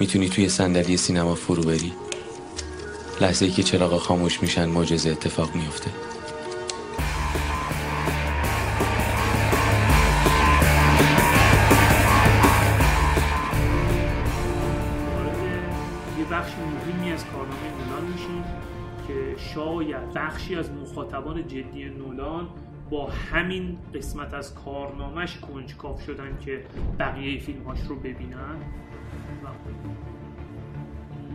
می‌تونی توی صندلی سینما فرو بری؟ لحظه ای که چراغ خاموش میشن معجزه اتفاق میفته یه بخش از کارنامه نولان که شاید بخشی از مخاطبان جدی نولان با همین قسمت از کارنامهش کنجکاف شدن که بقیه فیلمهاش رو ببینن. و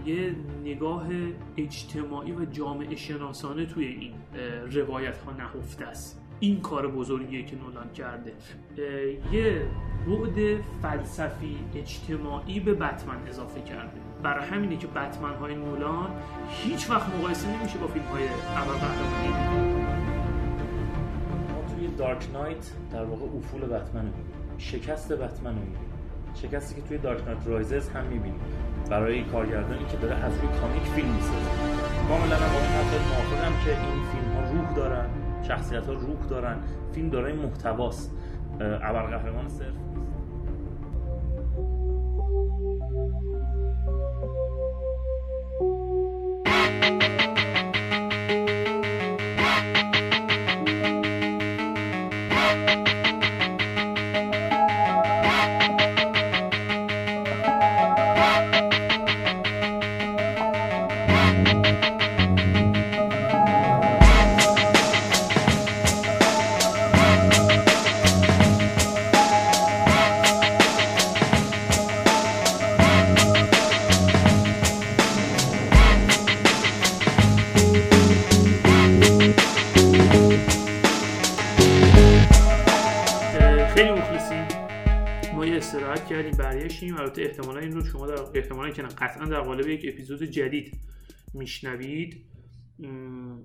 یه نگاه اجتماعی و جامعه شناسانه توی این روایت ها نهفته است. این کار بزرگیه که نولان کرده. یه بعد فلسفی اجتماعی به بتمن اضافه کرده. برای همینه که بتمن های نولان هیچ وقت مقایسه نمیشه با فیلم های اول قهرمانی دارک نایت در واقع افول بتمن رو می‌بینیم. شکست بتمن رو می‌بینیم. شکستی که توی دارک نایت رایزز هم می‌بینیم. برای کارگردانی که داره از روی کامیک فیلم می‌سازه. کاملا هم با این موافقم که این فیلم ها روح دارن شخصیت ها روح دارن. فیلم دارای محتواست. ابرقهرمان صرف. احتمالا که نه، قطعا در قالب یک اپیزود جدید میشنوید.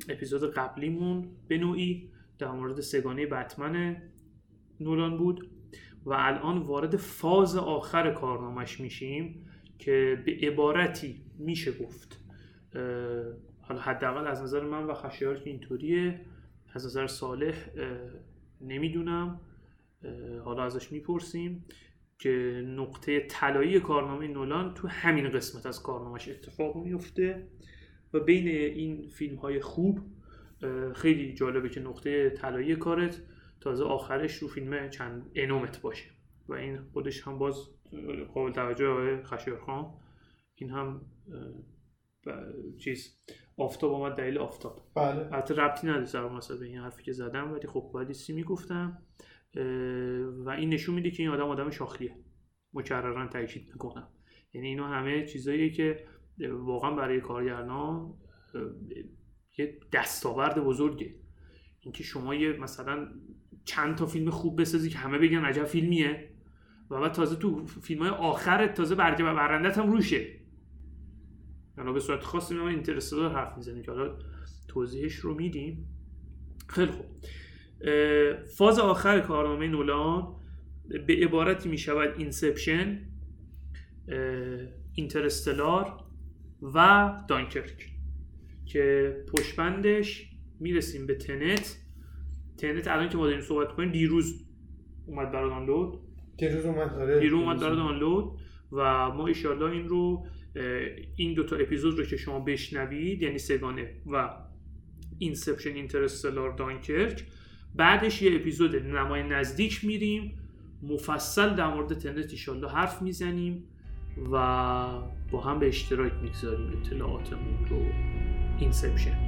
اپیزود قبلیمون به نوعی در مورد سگانه بتمن نولان بود و الان وارد فاز آخر کارنامش میشیم که به عبارتی میشه گفت. حالا حداقل از نظر من و خشیار که اینطوریه از نظر صالح نمی‌دونم. حالا ازش می‌پرسیم. که نقطه طلایی کارنامه نولان تو همین قسمت از کارنامهش اتفاق میفته و بین این فیلم های خوب خیلی جالبه که نقطه طلایی کارت تازه آخرش رو فیلم چند انومت باشه و این خودش هم باز قابل توجه آقای خشایار این هم چیز آفتاب آمد دلیل آفتاب. بله. البته ربطی نداره مثلا به این حرفی که زدم ولی خب یه چیزی می‌گفتم. و این نشون میده که این آدم آدم شاخلیه. مکررا تاکید می‌کنم یعنی اینا همه چیزاییه که واقعا برای کارگردان اه، یه دستاورد بزرگه. اینکه شما یه مثلا چند تا فیلم خوب بسازی که همه بگن عجب فیلمیه و بعد تازه تو فیلم های آخرت تازه برگه و برندت هم روشه. حالا به صورت خاصی ما اینترستلار حرف می‌زنیم که حالا توضیحش رو میدیم. خیلی خوب. فاز آخر کارنامه نولان به عبارتی می شود Inception Interstellar و Dunkirk که پشت‌بندش می‌رسیم به Tenet. Tenet الان که ما داریم صحبت کنیم دیروز اومد برای دانلود. دیروز اومد آره دیروز اومد برای دانلود و ما ایشالله این رو این دوتا اپیزود رو که شما بشنوید یعنی سگانه و Inception Interstellar Dunkirk بعدش یه اپیزود نمای نزدیک میریم. مفصل در مورد Tenet ایشالله حرف می‌زنیم و با هم به اشتراک می‌گذاریم. اطلاعاتمون رو Inception.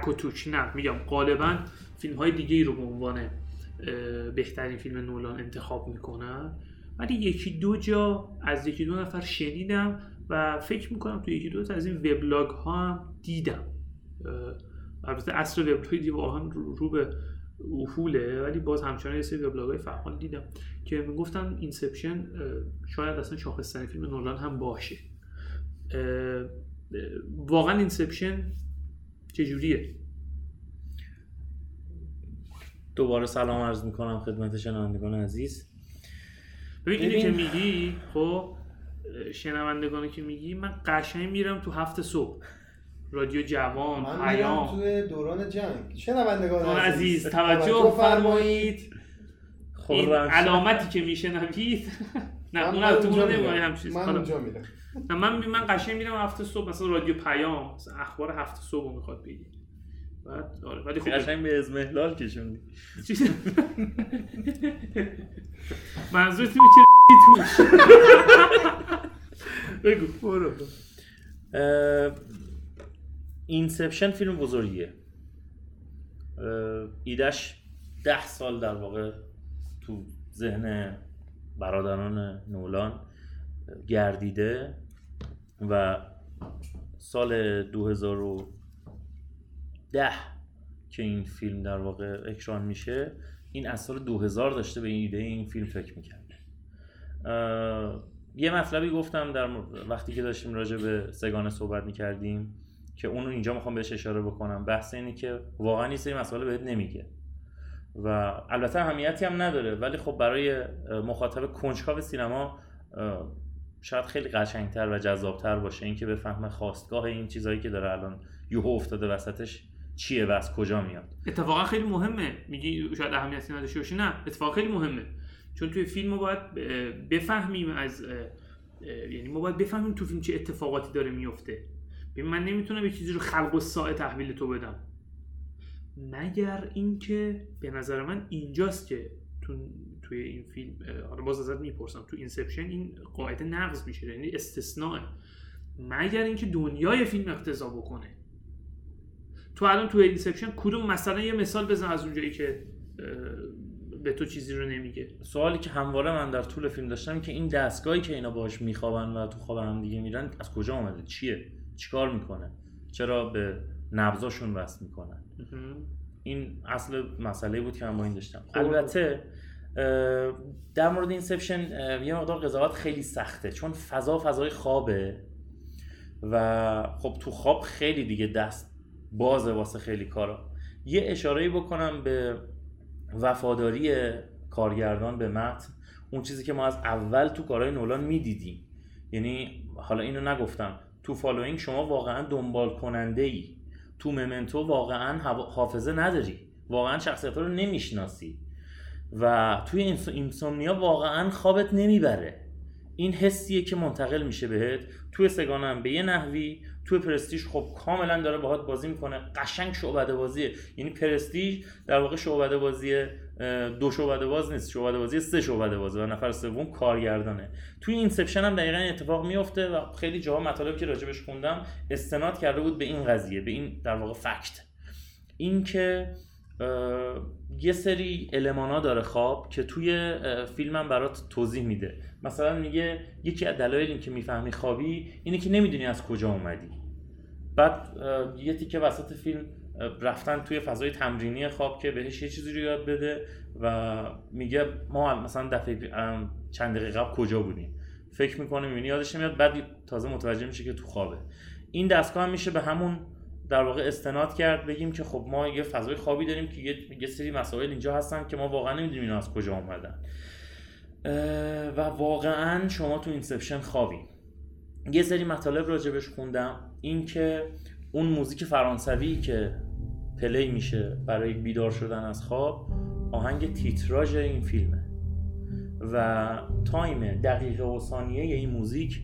تک و توک نه. میگم غالبا فیلم های دیگه ای رو به عنوان بهترین فیلم نولان انتخاب می‌کنن. ولی یکی دو جا از یکی دو نفر شنیدم و فکر می‌کنم تو یکی دو از این وبلاگ ها هم دیدم. البته اصل وبلاگ دیگه واقعا رو, به افوله ولی باز همچنان یه سری وبلاگ های فعال دیدم که می‌گفتن Inception شاید اصلا شاخصترین فیلم نولان هم باشه. واقعا اینسپشن چجوریه دوباره سلام عرض می‌کنم خدمت شنوندگان عزیز. ببین اینی که میگی خب شنوندگانی که میگی من قشنگ میرم تو هفت صبح. رادیو جوان من پیام. توی دوران جنگ. شنوندگان آن عزیز عزیز توجه فرمایید. خب این علامتی که میشنوید. نه اون تو اونجا اون میرم. نمیگم هم چیز من. اونجا میرم. نه من من قشنگ میرم هفته صبح مثلا رادیو پیام مثلا اخبار هفته صبح رو می‌خواد بگی بعد آره ولی خب قشنگ به اضمحلال کشوندی. اینه که ریدی توش؟ بگو. برو Inception فیلم بزرگیه. ایدش ده سال در واقع تو ذهن برادران نولان. گردیده و سال 2010 که این فیلم در واقع اکران میشه این از سال 2000 داشته به این ایده این فیلم فکر می‌کرده یه مطلبی گفتم در وقتی که داشتیم راجع به سگانه صحبت می‌کردیم که اونو اینجا می‌خوام بهش اشاره بکنم. بحث اینه که واقعا یه سری مسائل بهت نمیگه. و البته اهمیتی هم نداره. ولی خب برای مخاطب کنجکاو سینما شاید خیلی قشنگتر و جذابتر باشه. اینکه بفهمه خواستگاه این چیزهایی که داره الان یوهو افتاده وسطش چیه و از کجا میاد. اتفاقا خیلی مهمه. میگی شاید اهمیتی نداشته باشه نه اتفاقا خیلی مهمه. چون توی فیلم ما باید بفهمیم از یعنی ما باید بفهمیم تو فیلم چه اتفاقاتی داره میفته. ببین من نمی‌تونم یه چیزی رو خلق و ساعه تحویل تو بدم. مگر اینکه به نظر من اینجاست که تو توی این فیلم حالا باز ازت می‌پرسم تو Inception این قاعده نقض میشه یعنی استثناء. مگر اینکه دنیای فیلم اقتضا بکنه. تو الان تو Inception کدوم مثلا یه مثال بزن از اونجایی که به تو چیزی رو نمیگه. سوالی که همواره من در طول فیلم داشتم که این دستگاهی که اینا باهاش میخوابن و تو خواب هم دیگه میرن از کجا آمده چیه؟ چیکار می‌کنه؟ چرا به نبضاشون وصل می‌کنن؟ این اصل مسئله بود که من با این داشتم. خب. البته در مورد اینسپشن یه مقدار قضاوت خیلی سخته چون فضا فضای خوابه و خب تو خواب خیلی دیگه دست بازه واسه خیلی کارا. یه اشاره بکنم به وفاداری کارگردان به متن اون چیزی که ما از اول تو کارهای نولان می‌دیدیم. یعنی حالا اینو نگفتم تو Following شما واقعا دنبال کننده ای تو Memento واقعا حافظه نداری. واقعا شخصیت رو نمی‌شناسی. و توی Ins- Insomnia واقعا خوابت نمی‌بره. این حسیه که منتقل میشه بهت. توی سگانه هم به یه نحوی. توی Prestige خب کاملا داره باهات بازی می‌کنه. قشنگ شعبده بازیه. یعنی Prestige در واقع شعبده بازی اه، دو شعبده باز نیست. شعبده بازی سه شعبده بازه و نفر سوم کارگردانه. توی اینسپشن هم دقیقا اتفاق میفته و خیلی جاها مطالبی که راجبش خوندم استناد کرده بود به این قضیه به این در واقع فکت. اینکه یه سری المانا داره خواب که توی فیلمم برات توضیح میده. مثلا میگه یکی از دلایل که می‌فهمی خوابی اینه که نمی‌دونی از کجا اومدی. بعد یه تیکه وسط فیلم رفتن توی فضای تمرینی خواب که بهش یه چیزی رو یاد بده و میگه ما مثلا دفعه چند دقیقه قبل کجا بودیم؟ فکر می‌کنه می‌بینی یادش نمیاد. بعد تازه متوجه میشه که تو خوابه. این دستگاه هم میشه به همون در واقع استناد کرد بگیم که خب ما یه فضای خوابی داریم که یه, سری مسائل اینجا هستن که ما واقعا نمی‌دونیم اینا از کجا اومدن. و واقعا شما تو Inception خوابی یه سری مطالب راجبش خوندم. این که اون موزیک فرانسوی که play میشه برای بیدار شدن از خواب آهنگ تیتراژ این فیلمه. و time دقیقه و ثانیه این موزیک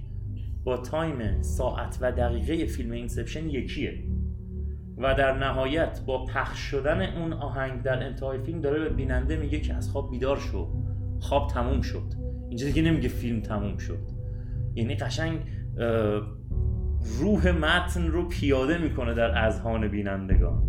با time ساعت و دقیقه فیلم Inception یکیه. و در نهایت با پخش شدن اون آهنگ در انتهای فیلم داره به بیننده میگه که از خواب بیدار شو. خواب تموم شد. اینجا دیگه نمیگه فیلم تموم شد. یعنی قشنگ روح متن رو پیاده می‌کنه در اذهان بینندگان.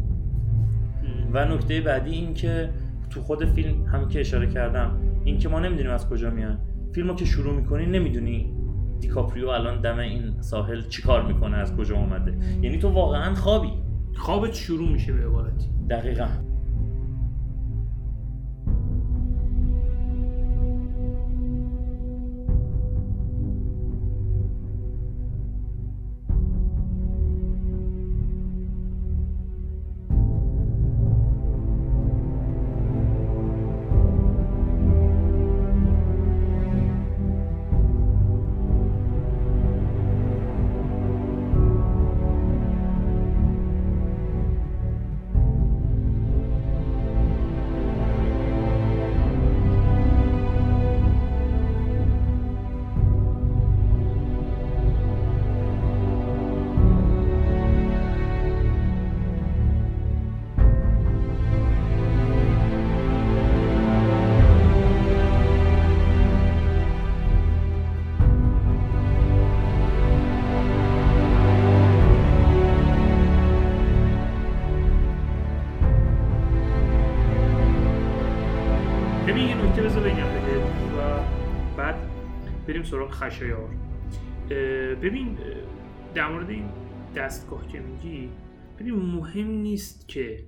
و نکته بعدی این که تو خود فیلم همین که اشاره کردم این که ما نمی‌دونیم از کجا میان. فیلمو که شروع می‌کنی نمی‌دونی دیکاپریو الان دم این ساحل چیکار می‌کنه از کجا اومده. یعنی تو واقعا خوابی. خوابت شروع میشه به عبارتی. دقیقا. سراغ خشایار. ببین در مورد این دستگاه که میگی ببین مهم نیست که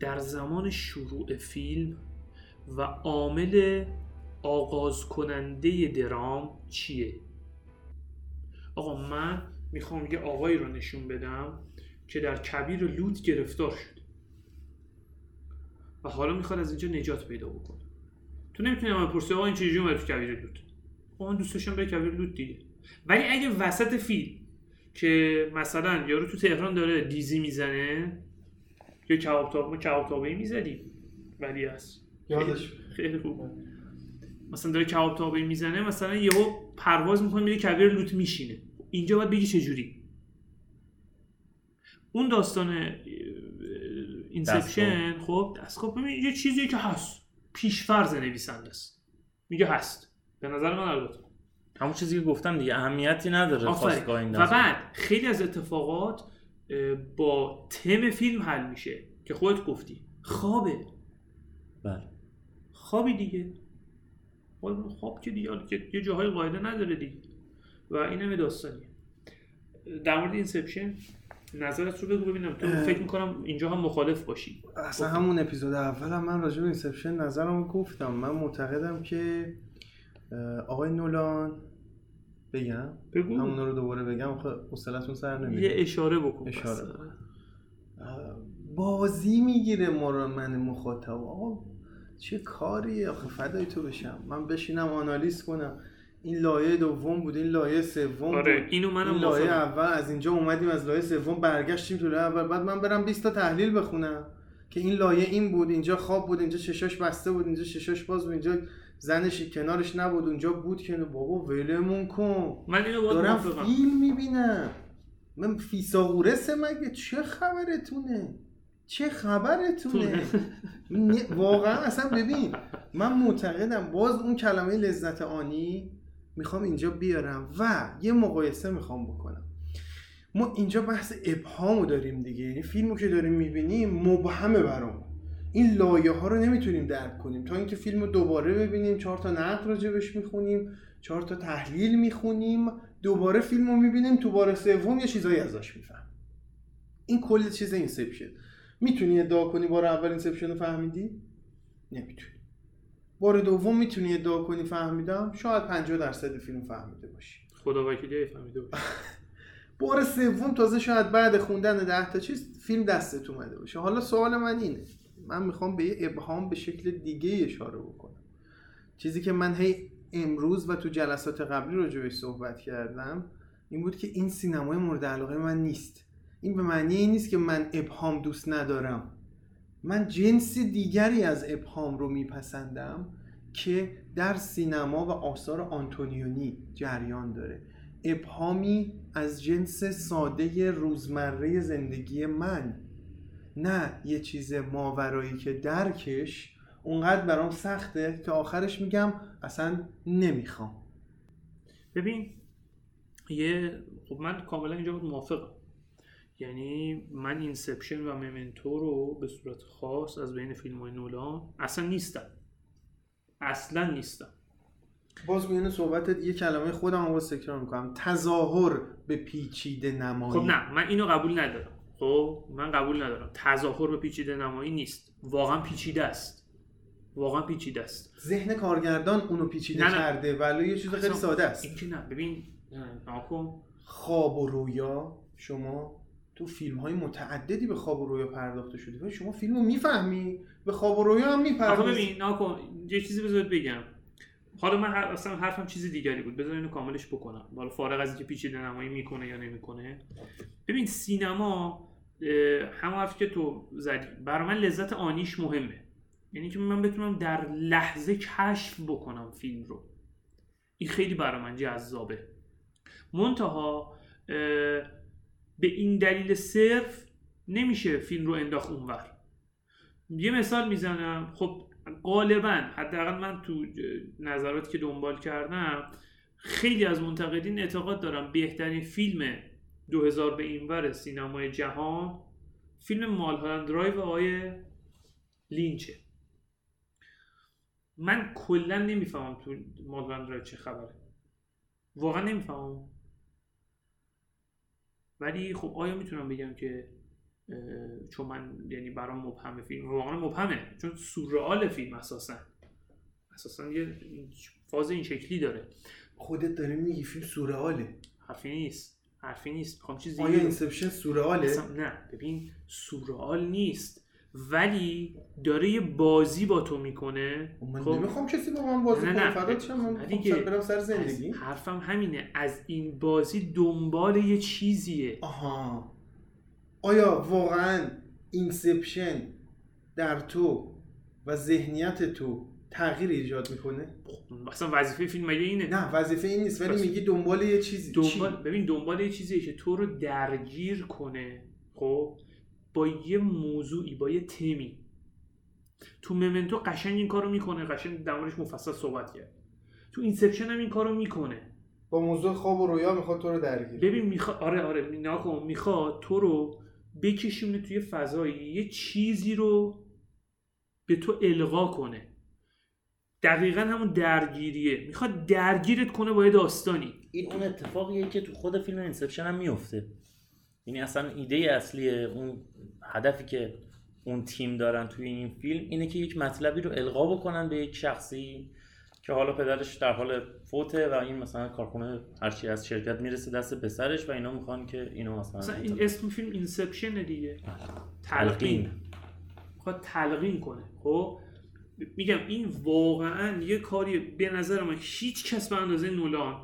در زمان شروع فیلم و عامل آغاز کننده درام چیه؟ آقا من می‌خوام یه آقایی رو نشون بدم که در کبیر لوط گرفتار شد و حالا می‌خواد از اینجا نجات پیدا بکنه. تو نمی‌تونی من پرسی آقا این چجوری اومد تو کویر لوت؟ آقا من دوست داشتم به کویر لوت دیگه. ولی اگه وسط فیلم که مثلا یارو تو تهران داره دیزی می‌زنه یا کباب ما کباب تاقی می‌زدیم ولی هست. یادش. خیلی خوب. مثلا داره کباب تاقی می‌زنه مثلا یهو پرواز می‌کنه میره کویر لوت میشینه. اینجا باید بگی چجوری اون داستان اینسپشن خب دستگاه ببین یه چیزی که هست. پیشفرز نویسنده است. میگه هست. به نظر من البته. همون چیزی که گفتم دیگه اهمیتی نداره. خواستگاه این و. بعد خیلی از اتفاقات با تم فیلم حل میشه که خودت گفتی. خوابه. بله. خوابی دیگه. خواب خواب که دیگه که یه جاهای قاعده نداره دیگه. و این همه داستانیه. در مورد Inception نظرت رو بگو ببینم. تو. فکر می‌کنم اینجا هم مخالف باشی. اصلا همون اپیزود اول هم من راجع به Inception نظرم رو گفتم. من معتقدم که آقای نولان بگم؟ بگو. همون رو دوباره بگم آخه حوصلتون سر یه نمیره اشاره بکن. اشاره بس. بازی می‌گیره ما رو من مخاطب. آقا چه کاریه؟ آخه فدای تو بشم. من بشینم آنالیز کنم. این لایه دوم بود این لایه سوم آره بود. اینو منم این لایه. اول از اینجا اومدیم از لایه سوم برگشتیم تو لایه اول بعد من برم 20 تا تحلیل بخونم. که این لایه این بود اینجا خواب بود اینجا چشاش بسته بود اینجا چشاش باز بود اینجا زنش کنارش نبود اونجا بود که بابا ولمون کن. من اینو باید دارم موافقم فیلم می‌بینم. من فیساغورسه مگه؟ چه خبرتونه؟ چه خبرتونه؟ نه، واقعا اصلا ببین من معتقدم باز اون کلمه لذت آنی می‌خوام اینجا بیارم و یه مقایسه می‌خوام بکنم. ما اینجا بحث ابهامو داریم دیگه. یعنی فیلمو که داریم می‌بینیم مبهمه برام این لایه ها رو نمی‌تونیم درک کنیم. تا اینکه فیلم رو دوباره ببینیم چهار تا نقد راجبش می‌خونیم چهار تا تحلیل می‌خونیم دوباره فیلم رو می‌بینیم تو بار سوم یه چیزایی ازش می‌فهمیم این کل چیز Inception می‌تونی ادعا کنی بار اول Inception رو فهمیدی؟ نمی‌تونی. بار دوم می‌تونی ادعا کنی فهمیدم؟ شاید 50 درصد فیلم فهمیده باشی. خدا وکیلی فهمیده بود بار سوم تازه شاید بعد خوندن ده تا چیز فیلم دستت اومده باشه. حالا سوال من اینه. من می‌خوام به یه ابهام به شکل دیگه اشاره بکنم. چیزی که من هی امروز و تو جلسات قبلی راجبش صحبت کردم این بود که این سینمای مورد علاقه من نیست. این به معنی این نیست که من ابهام دوست ندارم. من جنس دیگری از ابهام رو میپسندم که در سینما و آثار آنتونیونی جریان داره. ابهامی از جنس ساده روزمره زندگی من نه یه چیز ماورایی که درکش اونقدر برام سخته که آخرش میگم اصلا نمی‌خوام. ببین یه خب من کاملا اینجا بود موافقم. یعنی من اینسپشن و ممنتو رو به صورت خاص از بین فیلم های نولان اصلا نیستم. اصلا نیستم. باز میونه صحبتت یه کلمه خودم رو تکرار می‌کنم. تظاهر به پیچیده نمایی. خب نه من اینو قبول ندارم. خب من قبول ندارم. تظاهر به پیچیده نمایی نیست. واقعا پیچیده است. واقعا پیچیده است. ذهن کارگردان اونو پیچیده نه، نه. کرده ولی یه چیز خیلی ساده است. این که نه. ببین ناکن خواب و رویا شما تو فیلم های متعددی به خواب و رویا پرداخته شده ولی شما فیلم رو می‌فهمی به خواب و رویا هم می‌پردازی. ببین ناکن یه چیزی بذارت بگم. حالا من هر- اصلا حرفم چیز دیگری بود. بذار اینو کاملش بکنم. حالا فارغ از اینکه پیچیده نمایی می‌کنه یا نمی‌کنه. ببین سینما همون حرفی که تو زدی. برای من لذت آنیش مهمه. یعنی که من بتونم در لحظه کشف بکنم فیلم رو. این خیلی برای من جذابه. منتها به این دلیل صرف نمیشه فیلم رو انداخت اونور. یه مثال می‌زنم. خب غالبا حداقل من تو نظراتی که دنبال کردم خیلی از منتقدین اعتقاد دارم بهترین فیلم 2000 به اینور سینمای جهان فیلم Mulholland Drive آقای لینچه. من کلا نمی‌فهمم تو Mulholland Drive چه خبره. واقعا نمی‌فهمم. ولی خب آیا می‌تونم بگم که چون من یعنی برام مبهمه فیلم واقعا مبهمه چون سورئال فیلم اساسا. اساسا یه فاز این شکلی داره. خودت داری میگی فیلم سورئاله. حرفی نیست. حرفی نیست. می‌خوام چیزی آیا Inception سورئاله؟ اصلا نه. ببین سورئال نیست. ولی داره یه بازی با تو می‌کنه. من نمی‌خوام کسی با من بازی نه، کنه. شم من می‌خوام دیگه. سر برم سر زندگی؟ حرفم همینه. از این بازی دنبال یه چیزیه. آها. آیا واقعا Inception در تو و ذهنیت تو تغییر ایجاد می‌کنه؟ مثلا وظیفه فیلم مگه اینه؟ نه وظیفه این نیست ولی. میگی دنبال یه چیزی. دنبال چی؟ ببین دنبال یه چیزیه که تو رو درگیر کنه خب؟ با یه موضوعی با یه تمی. تو Memento قشنگ این کارو می‌کنه قشنگ در موردش مفصل صحبت کرد. تو Inception هم این کارو می‌کنه. با موضوع خواب و رویا می‌خواد تو رو درگیر ببین می‌خواد آره آره ناکن می‌خواد تو رو بکشونه توی فضایی یه چیزی رو به تو القا کنه. دقیقا همون درگیریه. می‌خواد درگیرت کنه با یه داستانی. این اون اتفاقیه که تو خود فیلم Inception هم میفته. یعنی اصلا ایده اصلی اون هدفی که اون تیم دارن توی این فیلم اینه که یک مطلبی رو القا بکنن به یک شخصی. که حالا پدرش در حال فوته و این مثلا کارخونه هرچی از شرکت می‌رسه دست پسرش و اینا می‌خوان که اینو مثلا مثلا این اسم فیلم Inception دیگه. تلقین. می‌خواد تلقین کنه. خب؟ میگم این واقعا یه کاری به نظر من هیچ کس به اندازه نولان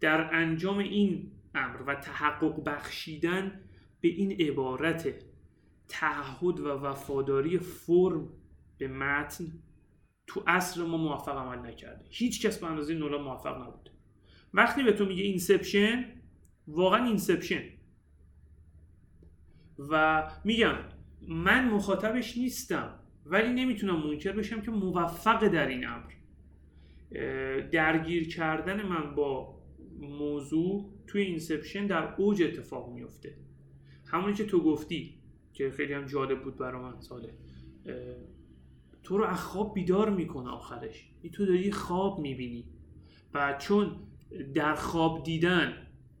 در انجام این امر و تحقق بخشیدن به این عبارت تعهد و وفاداری فرم به متن تو عصر ما موفق عمل نکرده. هیچ کس به اندازه نولان موفق نبود. وقتی به تو میگه Inception واقعا Inception. و میگم من مخاطبش نیستم ولی نمی‌تونم منکر بشم که موفق در این امر. درگیر کردن من با موضوع توی Inception در اوج اتفاق میفته همونی که تو گفتی که خیلی هم جالب بود برای من ساله تو رو از خواب بیدار می‌کنه آخرش. این تو داری خواب می‌بینی. و چون در خواب دیدن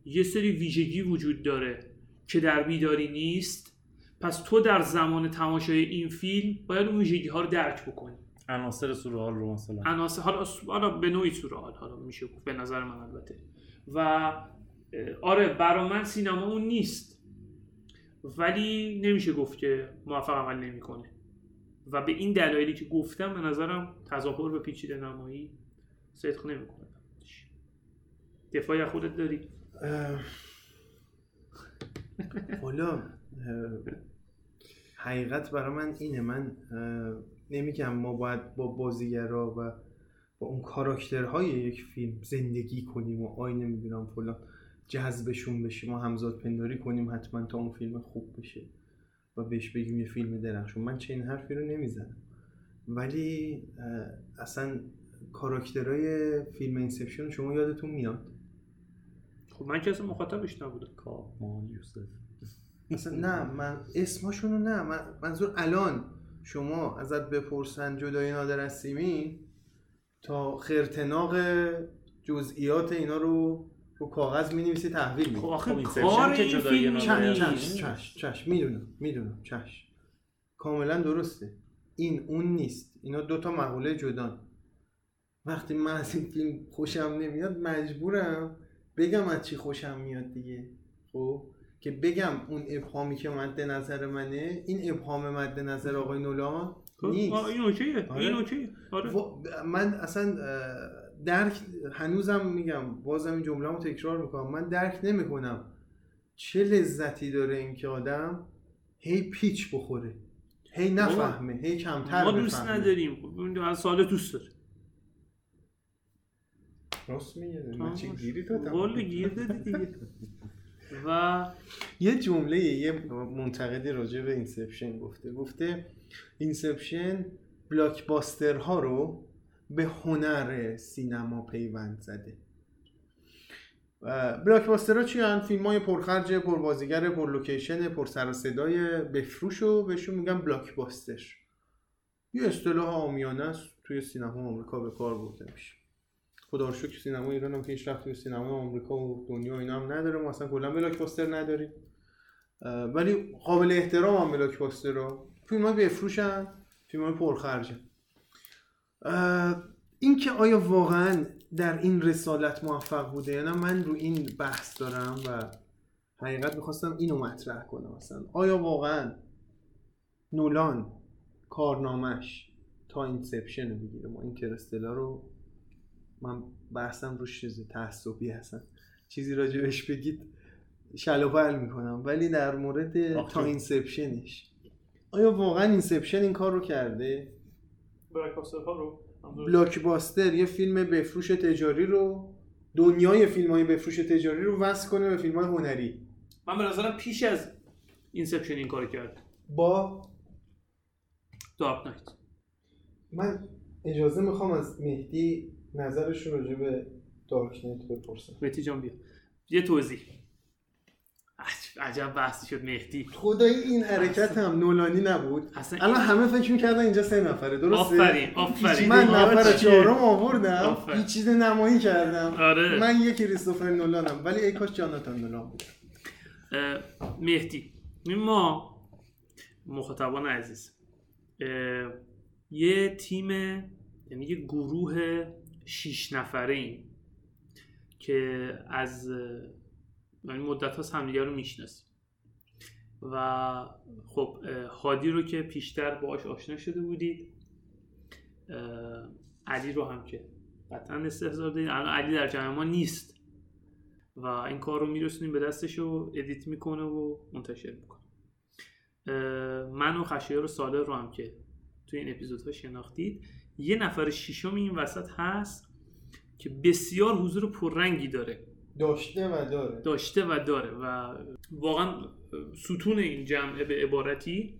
یه سری ویژگی وجود داره که در بیداری نیست پس تو در زمان تماشای این فیلم باید اون ویژگی ها رو درک بکنی. عناصر سورئال رو مثلا. عناصر حالا حالا به نوعی سورئال حالا میشه گفت به نظر من البته. و آره برا من سینما اون نیست. ولی نمیشه گفت که موفق عمل نمی‌کنه. و به این دلایلی که گفتم به نظرم تظاهر به پیچیده نمایی صدق نمی‌کنه. دفاعی از خودت داری؟ اه، حقیقت برای من اینه. من نمیگم ما باید با بازیگرا و با اون کاراکترهای یک فیلم زندگی کنیم و آی نمی‌دونم فلان جذبشون بشیم و همزاد پنداری کنیم حتما تا اون فیلم خوب بشه. و بهش بگیم یه فیلم درخشون. من چنین حرفی رو نمی‌زنم. ولی اصلا کاراکترهای فیلم Inception شما یادتون میاد؟ خب من که اصلا مخاطبش نبودم. Come on یوسف. اصلا نه من اسمشونو نه. من منظور الان شما ازت بپرسن جدای نادر از سیمین تا خرتناق جزئیات اینا رو رو کاغذ می نویسی تحویل خب میدی آخه خب کار که این جدای فیلم نادر اینه. از چشم. چشم می‌دونم می‌دونم. چشم. کاملا درسته. این اون نیست. اینا دوتا مقوله جدان. وقتی من از این فیلم خوشم نمیاد مجبورم بگم از چی خوشم میاد دیگه. خب؟ که بگم اون ابهامی که مد نظر منه این ابهام مد نظر آقای نولان خب، نیست. این اوکیه آره. این اوکیه. آره. من اصلا درک هنوزم میگم بازم این جمله رو تکرار می‌کنم. من درک نمی‌کنم چه لذتی داره این که آدم هی پیچ بخوره هی نفهمه هی کمتر ما دوست بفهمه. نداریم. خب، از سال دوست داره. راست میگه من گیری گیر دادی دیگه. و یه جمله یه منتقدی راجع به Inception گفته. گفته Inception blockbuster ها رو به هنر سینما پیوند زده. بلاکباستر ها چی هن؟ فیلم های پرخرج پربازیگر پرلوکیشن پر سر و صدای بفروش رو بهشون میگن بلاکباستر. یه اصطلاح آمیانه است توی سینما آمریکا به کار برده میشه. خدا رو شکر سینما ایران هم پیشرفت توی سینما آمریکا و دنیا اینا هم نداره. ما اصلا کلا بلاکباستر نداریم. ولی قابل احترام هم بلاکباستر رو فیلم های بفروشن فیلم های این که آیا واقعا در این رسالت موفق بوده یا نه من رو این بحث دارم و حقیقت می‌خواستم اینو مطرح کنم مثلا. آیا واقعا نولان کارنامش تا اینسپشن رو بگیره ما اینترستلا رو من بحثم روش چیز تعصبی هستن چیزی راجبش بگید شلوبل می‌کنم ولی در مورد. تا اینسپشنش. آیا واقعا Inception این کار رو کرده؟ blockbuster ها رو blockbuster یه فیلم بفروش تجاری رو دنیای فیلم های بفروش تجاری رو وصل کنه به فیلم های هنری. من به نظرم پیش از Inception این کار کرد. با Dark Knight من اجازه می‌خوام از مهدی نظرش رو راجع به Dark Knight بپرسم. مهدی جان بیا. یه توضیح. عجب- بحثی شد مهدی. خدای این حرکت هم نولانی نبود. اصلا الان همه فکر می‌کردن اینجا سه نفره درسته؟ آفرین آفرین. من نفر؟ چهارم آوردم. یه چیز نمایی کردم. آره. من یه کریستوفر نولانم ولی ای کاش جاناتان نولان بود. مهدی. ما مخاطبان عزیز یه تیم یعنی یه گروه شیش نفره ایم که از یعنی مدت هاست همدیگه رو می‌شناسیم. و خب هادی رو که پیشتر باهاش آشنا شده بودید علی رو هم که قطعا استحضار دارید. الان علی در جمع ما نیست. و این کار رو میرسونیم به دستش و ادیت می‌کنه و منتشر می‌کنه. من و خشایار و ساله رو هم که توی این اپیزودها شناختید یه نفر شیشم این وسط هست که بسیار حضور پررنگی داره. داشته و داره داشته و داره و واقعا ستون این جمعه به عبارتی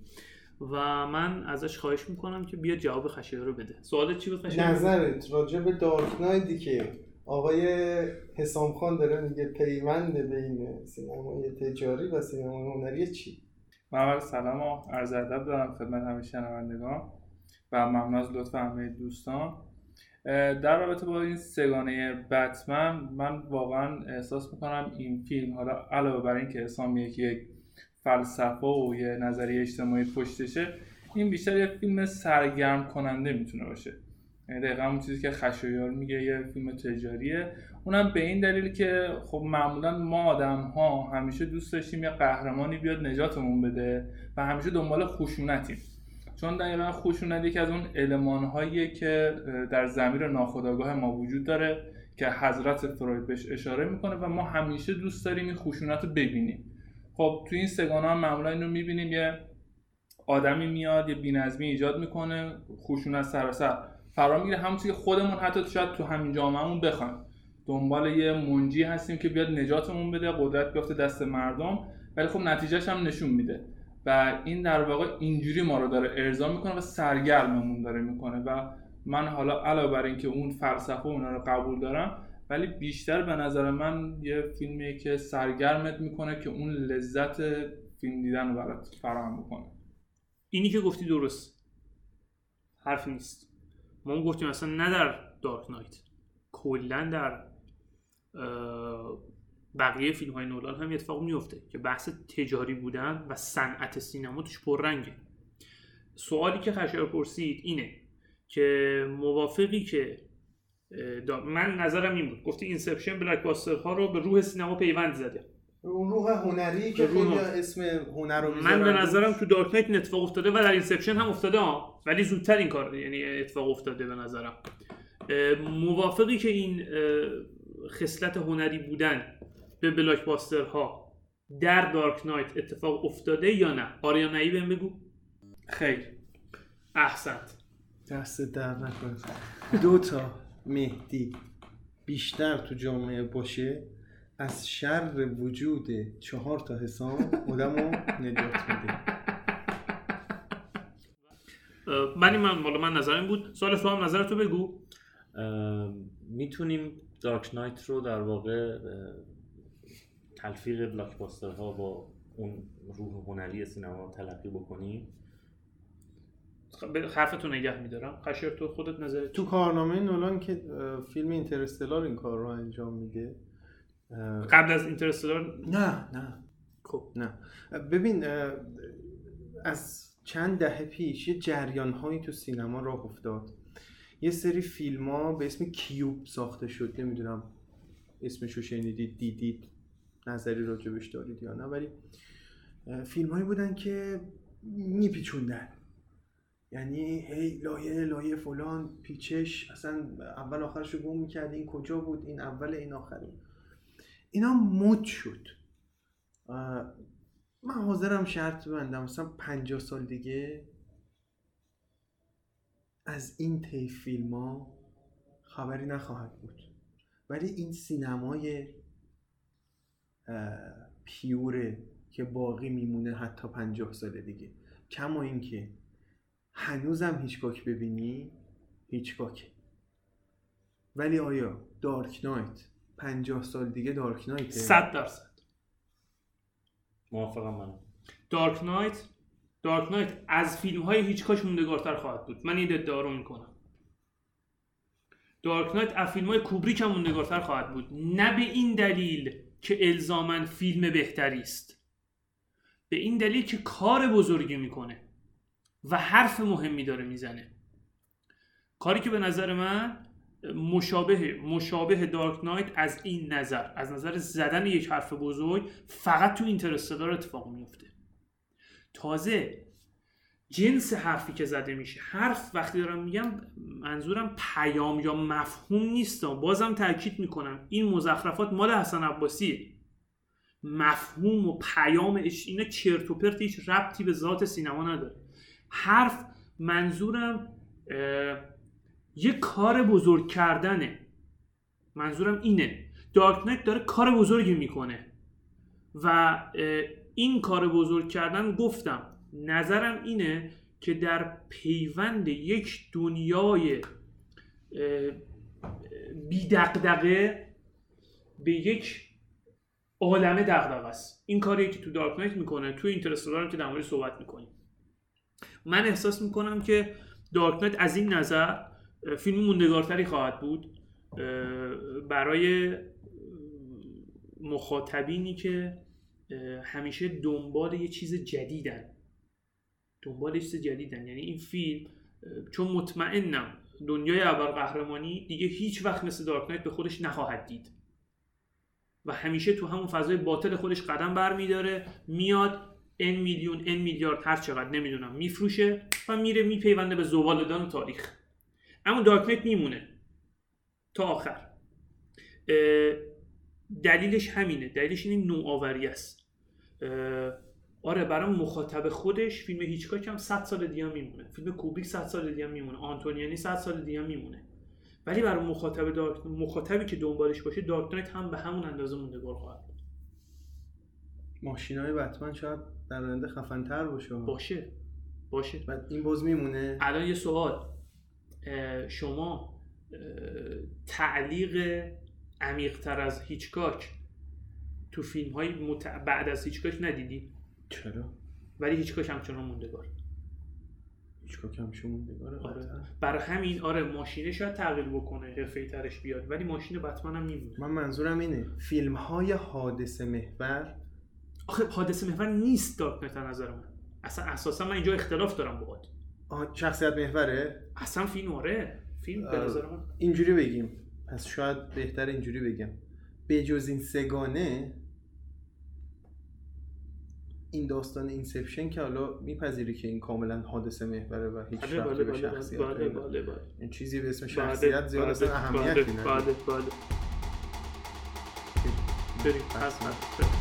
و من ازش خواهش می‌کنم که بیا جواب خشایار رو بده سوالت چی بود؟ نظرت راجع به دارک نایتی که آقای حسام خان داره میگه پیوند بین سینمای تجاری و سینمای هنری چی؟ من اول سلام و عرض ادب دارم خدمت همه شنوندگان و ممنون از لطف همه دوستان در رابطه با این سگانه بتمن من واقعا احساس می‌کنم این فیلم حالا علاوه بر اینکه حسام یک یک فلسفه و یه نظریه اجتماعی پشتشه این بیشتر یه فیلم سرگرم کننده می‌تونه باشه. یعنی دقیقا اون چیزی که خشایار میگه یه فیلم تجاریه. اونم به این دلیل که خب معمولا ما آدم ها همیشه دوست داشتیم یه قهرمانی بیاد نجاتمون بده و همیشه دنبال خشونتیم. چون دقیقا خشونت یکی از اون المانهاییه که در زمیر ناخودآگاه ما وجود داره که حضرت فروید بهش اشاره می‌کنه و ما همیشه دوست داریم این خشونت رو ببینیم. خب تو این سگانه هم معمولا این رو می‌بینیم یه آدمی میاد یه بینظمی ایجاد می‌کنه خشونت سراسر فرا می‌گیره. همونطور که خودمون حتی شاید تو همین جامعهمون بخوایم. دنبال یه منجی هستیم که بیاد نجاتمون بده قدرت بیفته دست مردم ولی خب نتیجهش هم نشون میده. و این در واقع اینجوری ما رو داره ارضا می‌کنه و سرگرممون داره می‌کنه و من حالا علاوه بر اینکه اون فلسفه اونا رو قبول دارم ولی بیشتر به نظر من یه فیلمیه که سرگرمت می‌کنه که اون لذت فیلم دیدن رو برات فراهم می‌کنه اینی که گفتی درست. حرف نیست. ما گفتیم اصلا نه در دارک نایت کلا در بقیه فیلم های نولان هم یه اتفاق میفته که بحث تجاری بودن و صنعت سینما توش پررنگه. سوالی که خشایار پرسید اینه که موافقی که من نظرم این بود. گفتی Inception blockbuster ها رو به روح سینما پیوند زده. اون روح هنری که خیلی. اسم هنر رو من به. نظرم تو Dark Knight اتفاق افتاده و در Inception هم افتاده ها. ولی زودتر این کار یعنی اتفاق افتاده به نظرم. موافقی که این خصلت هنری بودن به بلاک باستر ها در دارک نایت اتفاق افتاده یا نه؟ آره یا نه بهم بگو. خیر. احسنت. دست در نکنه. دو تا مهدی بیشتر تو جامعه باشه از شر وجود چهار تا حسام آدم رو نجات میده. من این من والا من نظرم بود. سوال تو هم نظرتو بگو. اه، می‌تونیم دارک نایت رو در واقع تلفیق بلاکباستر ها با اون روح هنری سینما تلقی بکنیم خ- به حرفتو نگه میدارم. خشیر تو خودت نظرت تو کارنامه نولان که فیلم اینترستلار این کار رو انجام میده قبل از اینترستلار؟ نه نه. خب نه. ببین از چند دهه پیش یه جریان هایی تو سینما راه افتاد. یه سری فیلم ها به اسم کیوب ساخته شد نمی‌دونم اسمشو شنیدید دیدید. نظری راجبش دارید یا نه. ولی فیلم هایی بودن که میپیچوندن. یعنی هی لایه لایه فلان پیچش اصلا اول آخرش رو گم می‌کرد. این کجا بود؟ این اول این آخره اینا مد شد. من حاضرم شرط ببندم. مثلا 50 سال دیگه از این طیف فیلم ها خبری نخواهد بود. ولی این سینمای پیوره که باقی میمونه حتی 50 سال دیگه. کما اینکه هنوزم هیچکاک ببینی هیچکاکه. ولی آیا دارک نایت 50 سال دیگه دارک نایته؟ 100 درصد. موافقم من دارک نایت دارک نایت از فیلم های هیچکاش موندگارتر خواهد بود. من این ادعا رو می‌کنم. دارک نایت از فیلم های کوبریک هم موندگارتر خواهد بود. نه به این دلیل که الزاما فیلم بهتری است. به این دلیل که کار بزرگی می‌کنه و حرف مهمی داره می‌زنه. کاری که به نظر من مشابه مشابه دارک نایت از این نظر از نظر زدن یک حرف بزرگ فقط تو اینترستلار اتفاق میفته تازه جنس حرفی که زده میشه. حرف وقتی دارم میگم منظورم پیام یا مفهوم نیست بازم تاکید می‌کنم. این مزخرفات مال حسن عباسیه. مفهوم و پیامش اینا چرت و پرت هیچ ربطی به ذات سینما نداره. حرف منظورم یه کار بزرگ کردنه. منظورم اینه. دارک نایت داره کار بزرگی می‌کنه. و این کار بزرگ کردن گفتم. نظرم اینه که در پیوند یک دنیای بی دقدقه به یک عالمه دغدغه است. این کاری که تو دارک نایت می‌کنه تو اینترستلار که در صحبت می‌کنیم. من احساس می‌کنم که دارک نایت از این نظر فیلم موندگارتری خواهد بود. برای مخاطبینی که همیشه دنبال یه چیز جدیدن. دنبال چیز جدیدن؟ یعنی این فیلم چون مطمئنم دنیای قهرمانی دیگه هیچ وقت مثل دارک نایت به خودش نخواهد دید. و همیشه تو همون فضای باطل خودش قدم برمیداره میاد ان میلیون ان میلیارد هر چقدر نمی‌دونم میفروشه و میره میپیونده به زبالدان تاریخ. اما دارک میمونه. تا آخر. دلیلش همینه. دلیلش این نوآوری است. آره برای مخاطب خودش فیلم هیچکاک هم 100 سال دیگه میمونه. فیلم کوبریک 100 سال دیگه میمونه. آنتونیانی 100 سال دیگه میمونه. ولی برای مخاطب دارک... مخاطبی که دنبالش باشه دارک نایت هم به همون اندازه موندگار خواهد بود. ماشین های بتمن شاید در آینده خفن تر باشه. باشه. باشه. بعد این باز میمونه. الان یه سوال. شما تعلیق عمیقتر از هیچکاک تو فیلم های مت... بعد از هیچکاک ندیدی؟ چرا؟ ولی هیچکاک همچنان موندگار. هیچکاک هم شما موندگاره آره. قطعا. برای همین آره ماشینه شاید تغییر بکنه حرفه ترش بیاد ولی ماشین بتمن هم میمونه من منظورم اینه فیلم های حادثه محور آخه حادثه محور نیست Dark Knight نظر من. اصلا اساسا من اینجا اختلاف دارم باهات آه، شخصیت محوره؟ اصلا فیلم آره. فیلم به. نظر من. اینجوری بگیم. پس شاید بهتر اینجوری بگم. به جز این سه‌گانه این داستان Inception که حالا میپذیری که این کاملا حادثه محوره و هیچ بله ربطی بله به بله شخصیت بله. بله بله. این چیزی به اسم بله، شخصیت زیاد بله، اصلا بله، اهمیتی نداره. بله بله. بریم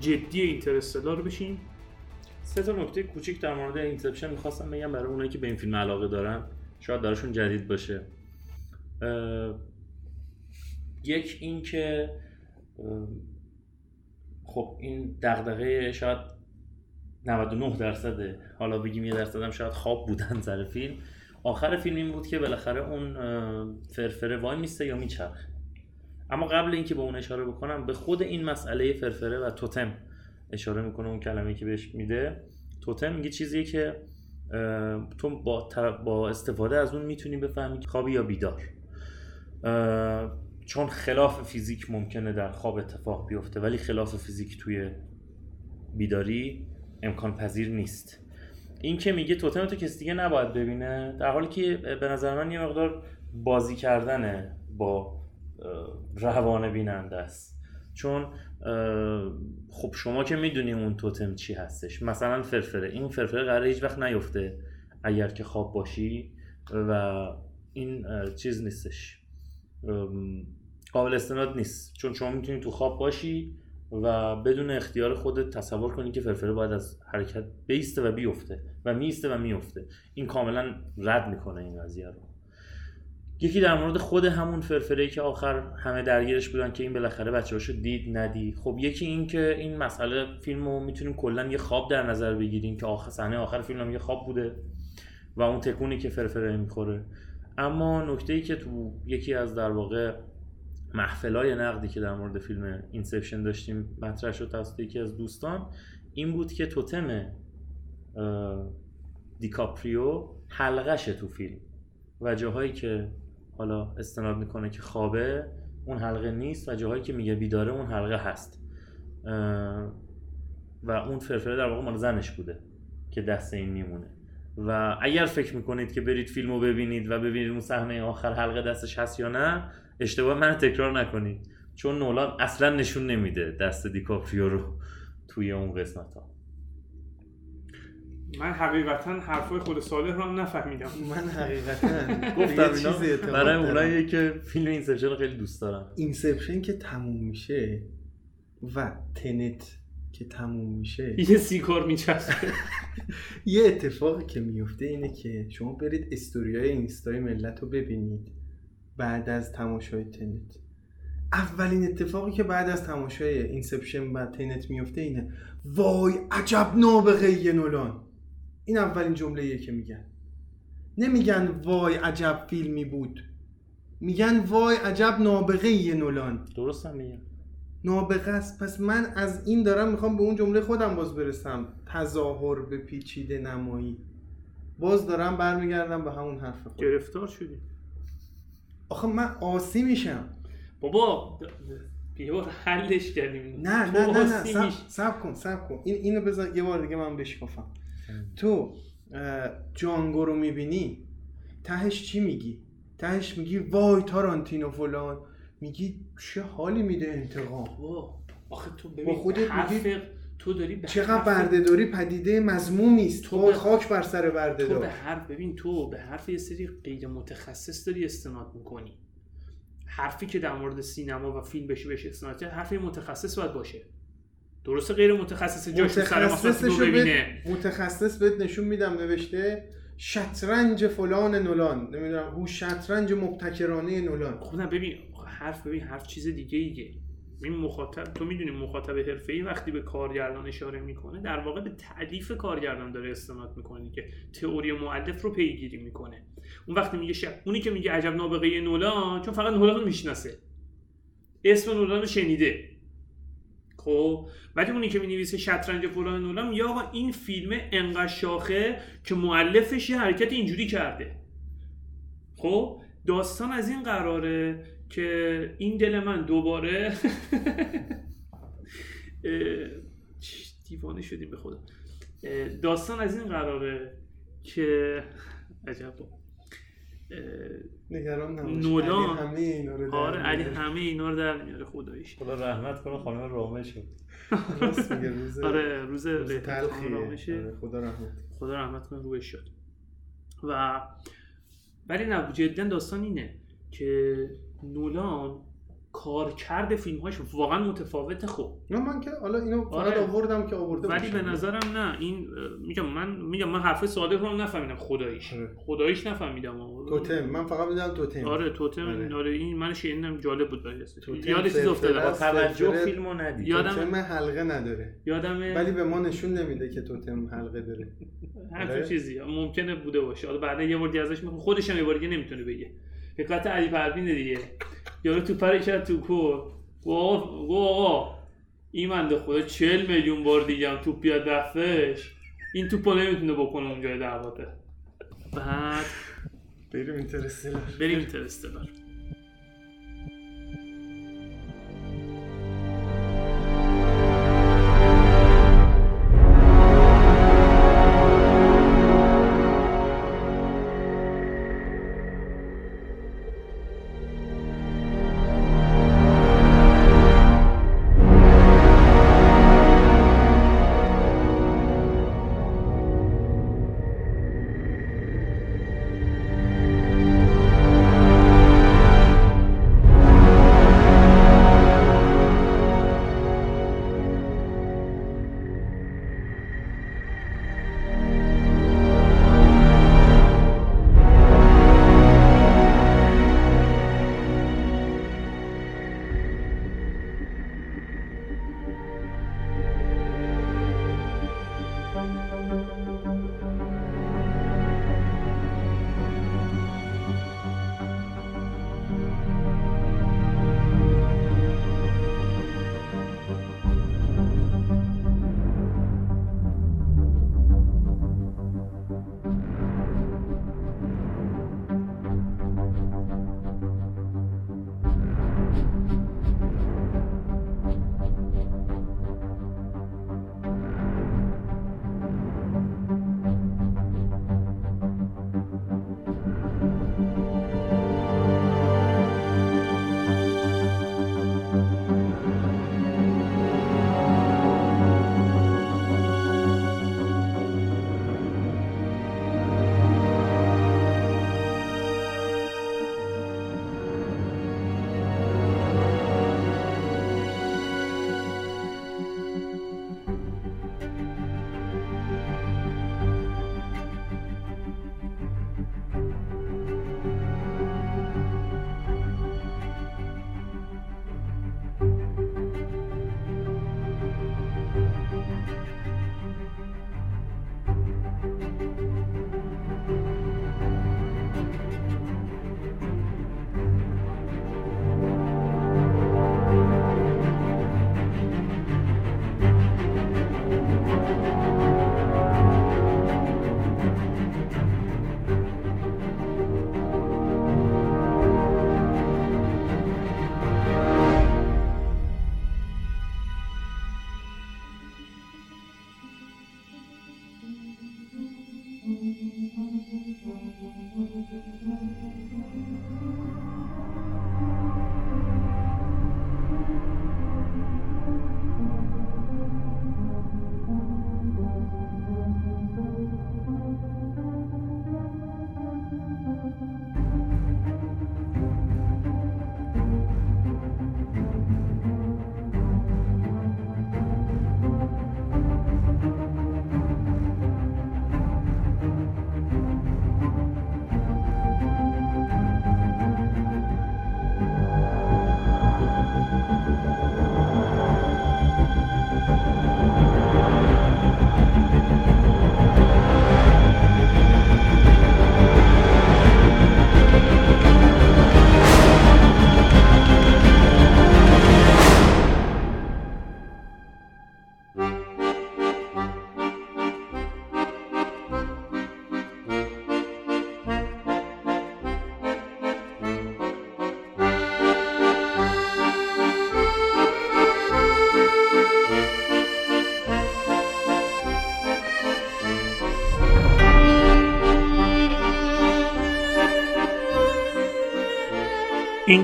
جدی اینترستلار بشیم سه تا نکته کوچیک در مورد اینسپشن می‌خواستم بگم برای اونایی که به این فیلم علاقه دارن. شاید براشون جدید باشه. یک این که خب این دغدغه شاید 99 درصده حالا بگیم یه درصد هم شاید خواب بودن سر فیلم. آخر فیلم این بود که بالاخره اون فرفره وای میسته یا میچرخه. اما قبل اینکه به اون اشاره بکنم به خود این مسئله فرفره و توتم اشاره می‌کنه اون کلمه که بهش میده. توتم میگه چیزیه که تو با, با استفاده از اون می‌تونی بفهمی که خوابی یا بیدار. چون خلاف فیزیک ممکنه در خواب اتفاق بیفته ولی خلاف فیزیک توی بیداری امکان پذیر نیست. این که میگه توتم تو کسی دیگه نباید ببینه در حالی که به نظر من یه مقدار بازی کردنه با روان بیننده است. چون خب شما که می‌دونی اون توتم چی هستش. مثلا فرفره. این فرفره قراره هیچ وقت نیفته اگر که خواب باشی و این چیز نیستش. قابل استناد نیست. چون شما می‌تونی تو خواب باشی و بدون اختیار خودت تصور کنی که فرفره باید از حرکت بیسته و بیفته و میسته و میفته این کاملا رد می‌کنه این قضیه رو. یکی در مورد خود همون فرفره که آخر همه درگیرش بودن که این بالاخره بچه‌هاشو دید ندید. خب یکی این که این مسئله فیلم رو می‌تونیم کلا یه خواب در نظر بگیریم که آخر صحنه آخر فیلم یه خواب بوده و اون تکونی که فرفره می‌خوره. اما نکته ای که تو یکی از در واقع محفلای نقدی که در مورد فیلم اینسپشن داشتیم مطرح شد توسط یکی از دوستان این بود که توتم دیکاپریو حلقشه تو فیلم و جاهایی که حالا استناد می‌کنه که خوابه اون حلقه نیست و جاهایی که میگه بیداره اون حلقه هست. و اون فرفره در واقع مال زنش بوده که دست این میمونه. و اگر فکر می‌کنید که برید فیلم رو ببینید و ببینید اون صحنه آخر حلقه دستش هست یا نه اشتباه من تکرار نکنید. چون نولان اصلا نشون نمیده دست دیکاپریو رو توی اون قسمت ها من حقیقتا حرفای خود صالح رو هم نفهمیدم. من حقیقتا گفتم اینا برای دارم. اونایی که فیلم Inception رو خیلی دوست دارن. Inception که تموم میشه و Tenet که تموم میشه. یه سیگار میچسبه. یه اتفاقی که میفته اینه که شما برید استوریای اینستای ملت رو ببینید بعد از تماشای Tenet. اولین اتفاقی که بعد از تماشای Inception و Tenet میفته اینه وای عجب نابغه یه نولان. این اولین جمله که میگن. نمیگن وای عجب فیلمی بود. میگن وای عجب نابغه یه نولان. درست هم میگم نابغه است. پس من از این دارم می‌خوام به اون جمله خودم باز برسم. تظاهر به پیچیده نمایی. باز دارم برمیگردم به همون حرف خود گرفتار شدی. آخه من آسی میشم. بابا یه بار حلش کردیم. نه نه نه نه. سب, سب کن سب کن. این اینو بذار یه بار دیگه من بشکافم. تو جانگو رو می‌بینی؟ تهش چی میگی؟ تهش میگی وای تارانتینو فلان. میگی چه حالی میده انتقام؟ آخه تو ببین خودت حرف میگی تو داری به چقدر حرف- بردهداری پدیده مضمومی است تو تو به- خاک بر سر تو به حرف ببین تو به حرف یه سری غیر متخصص داری استناد می‌کنی. حرفی که در مورد سینما و فیلم بشه بهش استناد کرد حرف یه متخصص باید باشه. درسته غیر متخصص جاش سر ببینه. متخصص بهت نشون میدم نوشته شطرنج فلان نولان. نمی‌دونم هو شطرنج مبتکرانه نولان. خب نه ببین حرف ببین حرف چیز دیگه ایه این مخاطب تو می‌دونی مخاطب حرفه‌ای وقتی به کارگردان اشاره می‌کنه در واقع به تعلیف کارگردان داره استناد می‌کنه که تئوری مؤلف رو پیگیری می‌کنه. اون وقتی میگه شب اونی که میگه عجب نابغه نولان چون فقط نولان رو می‌شناسه. اسم نولان رو شنیده. خب ولی اونی که می‌نویسه شطرنج فلان نولان میگه آقا این فیلم انقدر شاخه که مؤلفش یه حرکت اینجوری کرده. خب داستان از این قراره که این دل من دوباره دیوانه شدیم به اه، داستان از این قراره که عجب نگران نباش. نولان. علی همه اینا رو در آره علی میاره. همه اینا رو در میاره خداییش. خدا رحمت کنه خانم میگه روز آره روز روز آره، خدا رحمت. خدا رحمت کنه روش شد. و ولی نه جدا داستان اینه که نولان کارکرد فیلمهاش واقعا متفاوته خب نه من که حالا اینو فقط آره. آوردم که آورده ولی به. نظرم نه این میگم من میگم من حرف صادق رو هم نفهمیدم خداییش آره. خداییش نفهمیدم توتم من فقط می‌دونم توتم آره توتم آره. آره این من شنیدم جالب بود برای یاد چیز است. توجه فیلمو ندید یادم- توتم حلقه نداره یادم ولی به ما نشون نمیده که توتم حلقه داره هر آره. چیزی ممکنه بوده باشه حالا بعدا یه بار ازش می‌خوام خودش هم یه بار دیگه نمی‌تونه بگه حکایت علی پروین دیگه یارو تو پر کرد تو کور گفت آقا این منده خدا چل میلیون بار دیگه هم توپ بیاد دستش. این توپو نمی‌تونه بکنه اونجای دعواته بعد بریم اینترستلر. بریم اینترستلار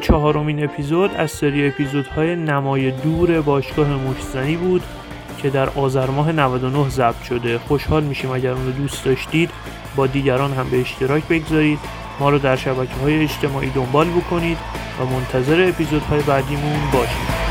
چهارمین اپیزود از سری اپیزودهای نمای دور باشگاه مشتزنی بود که در آذر ماه 99 ضبط شده. خوشحال میشیم اگر اون رو دوست داشتید با دیگران هم به اشتراک بگذارید. ما رو در شبکه های اجتماعی دنبال بکنید و منتظر اپیزودهای بعدیمون باشید.